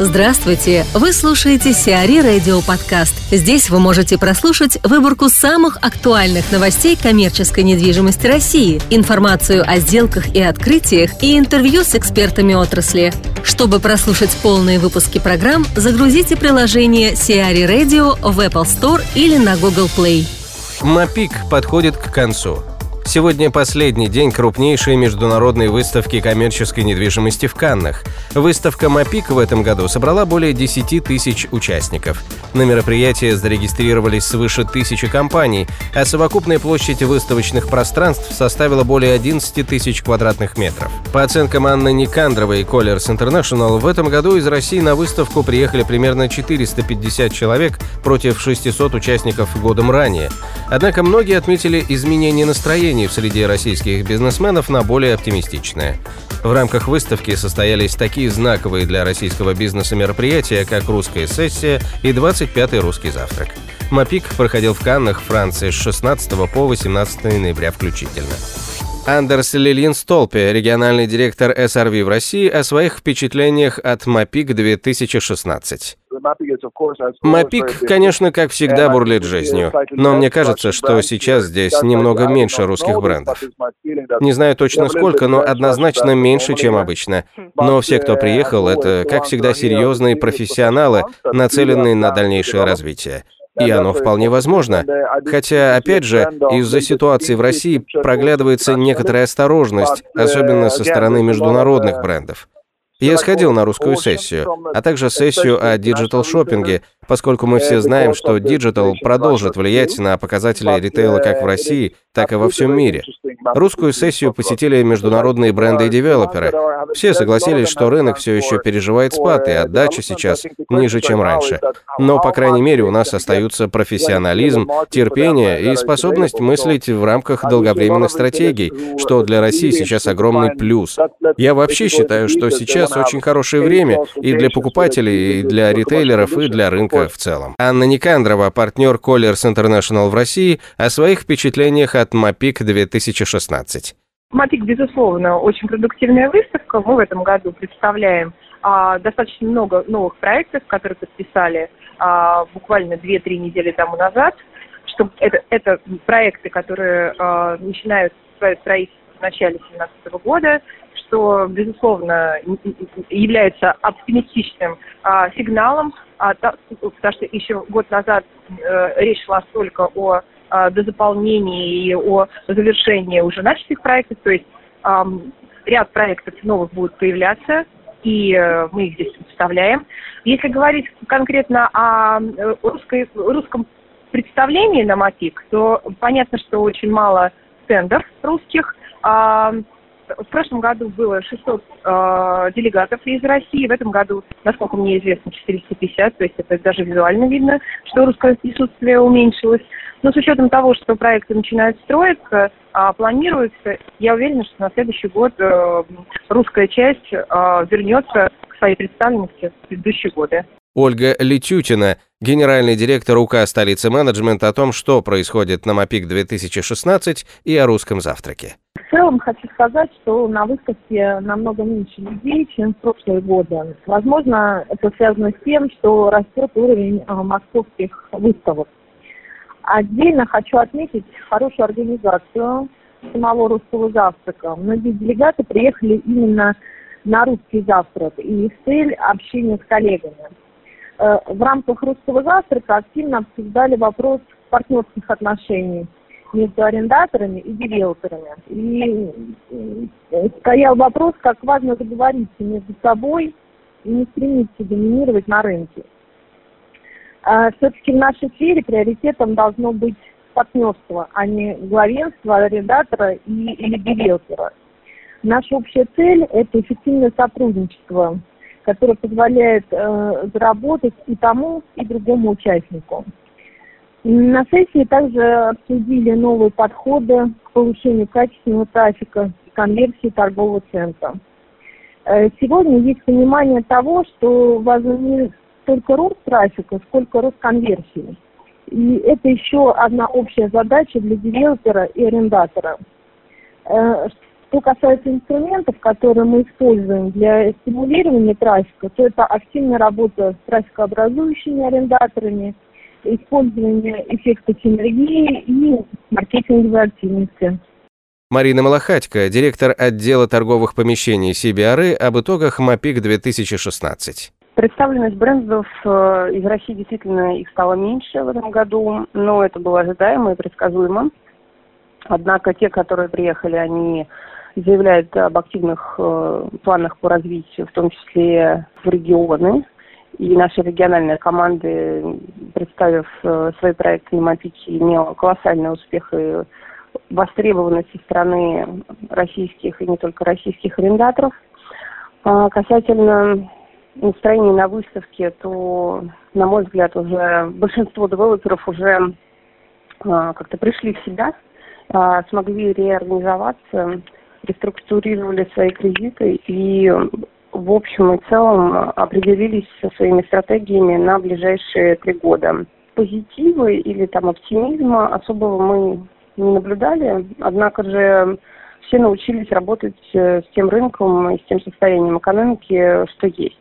Здравствуйте! Вы слушаете Сиари Радио Подкаст. Здесь вы можете прослушать выборку самых актуальных новостей коммерческой недвижимости России, информацию о сделках и открытиях и интервью с экспертами отрасли. Чтобы прослушать полные выпуски программ, загрузите приложение Сиари Radio в Apple Store или на Google Play. Мапик подходит к концу. Сегодня последний день крупнейшей международной выставки коммерческой недвижимости в Каннах. Выставка «Мапик» в этом году собрала более 10 тысяч участников. На мероприятие зарегистрировались свыше тысячи компаний, а совокупная площадь выставочных пространств составила более 11 тысяч квадратных метров. По оценкам Анны Никандровой и Colliers International, в этом году из России на выставку приехали примерно 450 человек против 600 участников годом ранее. Однако многие отметили изменение настроения настроение в среде российских бизнесменов на более оптимистичное. В рамках выставки состоялись такие знаковые для российского бизнеса мероприятия, как «Русская сессия» и «25-й русский завтрак». МАПИК проходил в Каннах, Франции с 16 по 18 ноября включительно. Андерс Лилин Столпе, региональный директор SRV в России, о своих впечатлениях от МАПИК 2016. Мапик, конечно, как всегда, бурлит жизнью, но мне кажется, что сейчас здесь немного меньше русских брендов. Не знаю точно сколько, но однозначно меньше, чем обычно. Но все, кто приехал, это, как всегда, серьезные профессионалы, нацеленные на дальнейшее развитие. И оно вполне возможно. Хотя, опять же, из-за ситуации в России проглядывается некоторая осторожность, особенно со стороны международных брендов. Я сходил на русскую сессию, а также сессию о диджитал-шоппинге, поскольку мы все знаем, что диджитал продолжит влиять на показатели ритейла как в России, так и во всем мире. Русскую сессию посетили международные бренды и девелоперы. Все согласились, что рынок все еще переживает спад, и отдача сейчас ниже, чем раньше. Но, по крайней мере, у нас остаются профессионализм, терпение и способность мыслить в рамках долговременных стратегий, что для России сейчас огромный плюс. Я вообще считаю, что сейчас очень хорошее время и для покупателей, и для ритейлеров, и для рынка в целом. Анна Никандрова, партнер Colliers International в России, о своих впечатлениях от МАПИК 2016. МАПИК, безусловно, очень продуктивная выставка. Мы в этом году представляем а, достаточно много новых проектов, которые подписали а, буквально 2-3 недели тому назад. Что это, это проекты, которые а, начинают свое строительство в начале 2017 года, что, безусловно, является оптимистичным а, сигналом, а, та, потому что еще год назад а, речь шла только о а, дозаполнении и о завершении уже начатых проектов, то есть а, ряд проектов новых будет появляться, и а, мы их здесь представляем. Если говорить конкретно о э, русской, русском представлении на мотик, то понятно, что очень мало стендов русских, в прошлом году было 600 э, делегатов из России, в этом году, насколько мне известно, 450, то есть это даже визуально видно, что русское присутствие уменьшилось. Но с учетом того, что проекты начинают строиться, э, планируются, я уверена, что на следующий год э, русская часть э, вернется к своей представленности в предыдущие годы. Ольга Летютина, генеральный директор УК столицы менеджмент о том, что происходит на МАПИК 2016 и о русском завтраке целом хочу сказать, что на выставке намного меньше людей, чем в прошлые годы. Возможно, это связано с тем, что растет уровень а, московских выставок. Отдельно хочу отметить хорошую организацию самого русского завтрака. Многие делегаты приехали именно на русский завтрак, и их цель – общение с коллегами. Э, в рамках русского завтрака активно обсуждали вопрос партнерских отношений – между арендаторами и девелоперами. И стоял вопрос, как важно договориться между собой и не стремиться доминировать на рынке. А все-таки в нашей сфере приоритетом должно быть партнерство, а не главенство арендатора и, или девелопера. Наша общая цель – это эффективное сотрудничество, которое позволяет э, заработать и тому, и другому участнику. На сессии также обсудили новые подходы к повышению качественного трафика и конверсии торгового центра. Э, сегодня есть понимание того, что важен не только рост трафика, сколько рост конверсии. И это еще одна общая задача для девелопера и арендатора. Что касается инструментов, которые мы используем для стимулирования трафика, то это активная работа с трафикообразующими арендаторами, использование эффекта синергии и маркетинговой активности. Марина Малахатько, директор отдела торговых помещений CBRE, об итогах МАПИК 2016. Представленность брендов э, из России действительно их стало меньше в этом году, но это было ожидаемо и предсказуемо. Однако те, которые приехали, они заявляют об активных э, планах по развитию, в том числе в регионы. И наши региональные команды, представив э, свои проекты на Мапичи, имела колоссальный успех и востребованность со стороны российских и не только российских арендаторов. А касательно настроения на выставке, то, на мой взгляд, уже большинство девелоперов уже а, как-то пришли в себя, а, смогли реорганизоваться, реструктурировали свои кредиты и в общем и целом определились со своими стратегиями на ближайшие три года. Позитивы или там оптимизма особого мы не наблюдали, однако же все научились работать э, с тем рынком и с тем состоянием экономики, что есть.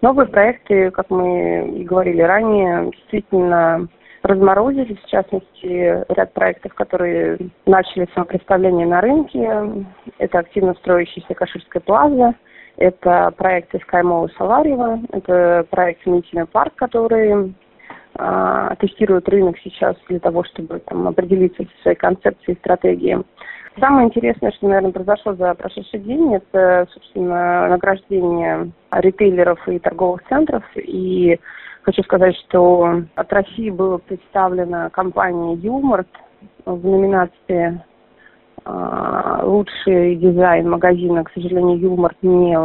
Новые проекты, как мы и говорили ранее, действительно разморозились, в частности, ряд проектов, которые начали свое представление на рынке. Это активно строящаяся Каширская плаза, это проект SkyMall Саларьева, это проект Митина парк, который а, тестирует рынок сейчас для того, чтобы там, определиться со своей концепцией и стратегией. Самое интересное, что, наверное, произошло за прошедший день, это, собственно, награждение ритейлеров и торговых центров. И хочу сказать, что от России была представлена компания «Юморт» в номинации а, «Лучший дизайн магазина». К сожалению, «Юморт» не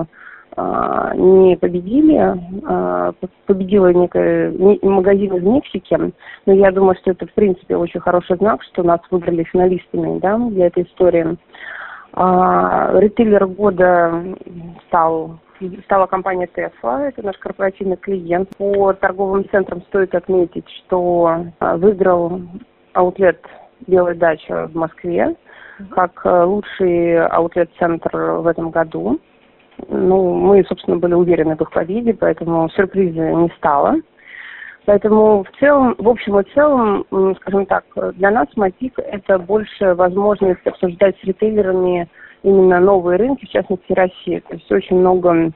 а, не победили, а, победила некая магазин из Мексики, но я думаю, что это в принципе очень хороший знак, что нас выбрали финалистами да, для этой истории. Ритейлер года стал стала компания Tesla, это наш корпоративный клиент. По торговым центрам стоит отметить, что выиграл аутлет «Белая дача» в Москве как лучший аутлет-центр в этом году. Ну, мы, собственно, были уверены в их победе, поэтому сюрприза не стало. Поэтому в целом, в общем и целом, скажем так, для нас Матик это больше возможность обсуждать с ритейлерами именно новые рынки, в частности Россия. То есть очень много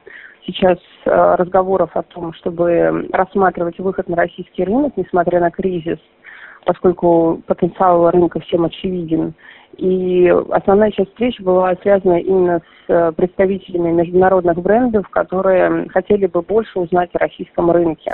сейчас э, разговоров о том, чтобы рассматривать выход на российский рынок, несмотря на кризис, поскольку потенциал рынка всем очевиден. И основная часть встречи была связана именно с э, представителями международных брендов, которые хотели бы больше узнать о российском рынке.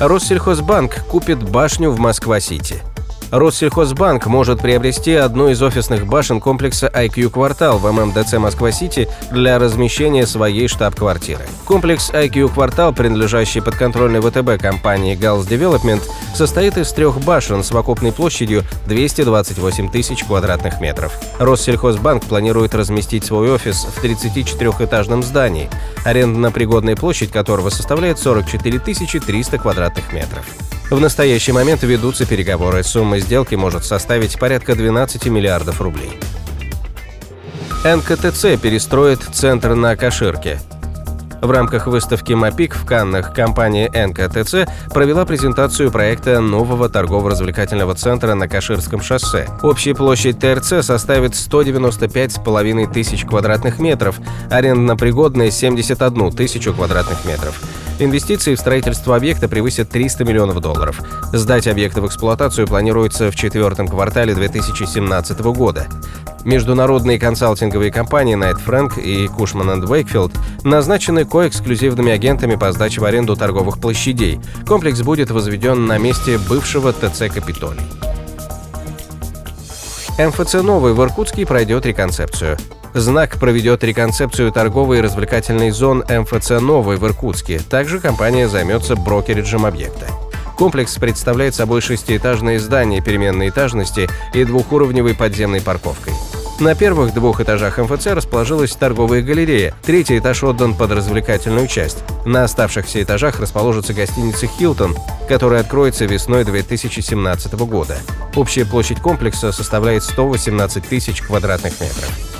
Россельхозбанк купит башню в Москва-Сити. Россельхозбанк может приобрести одну из офисных башен комплекса IQ Квартал в ММДЦ Москва-Сити для размещения своей штаб-квартиры. Комплекс IQ Квартал, принадлежащий подконтрольной ВТБ компании Gals Development, состоит из трех башен с совокупной площадью 228 тысяч квадратных метров. Россельхозбанк планирует разместить свой офис в 34-этажном здании, арендно-пригодная площадь которого составляет 44 300 квадратных метров. В настоящий момент ведутся переговоры. Сумма сделки может составить порядка 12 миллиардов рублей. НКТЦ перестроит центр на Каширке. В рамках выставки МАПИК в Каннах компания НКТЦ провела презентацию проекта нового торгово-развлекательного центра на Каширском шоссе. Общая площадь ТРЦ составит 195,5 тысяч квадратных метров, арендно-пригодная 71 тысячу квадратных метров. Инвестиции в строительство объекта превысят 300 миллионов долларов. Сдать объект в эксплуатацию планируется в четвертом квартале 2017 года. Международные консалтинговые компании Knight Frank и Cushman Wakefield назначены коэксклюзивными агентами по сдаче в аренду торговых площадей. Комплекс будет возведен на месте бывшего ТЦ «Капитолий». МФЦ «Новый» в Иркутске пройдет реконцепцию. Знак проведет реконцепцию торговой и развлекательной зон МФЦ «Новый» в Иркутске. Также компания займется брокериджем объекта. Комплекс представляет собой шестиэтажное здание переменной этажности и двухуровневой подземной парковкой. На первых двух этажах МФЦ расположилась торговая галерея, третий этаж отдан под развлекательную часть. На оставшихся этажах расположится гостиница «Хилтон», которая откроется весной 2017 года. Общая площадь комплекса составляет 118 тысяч квадратных метров.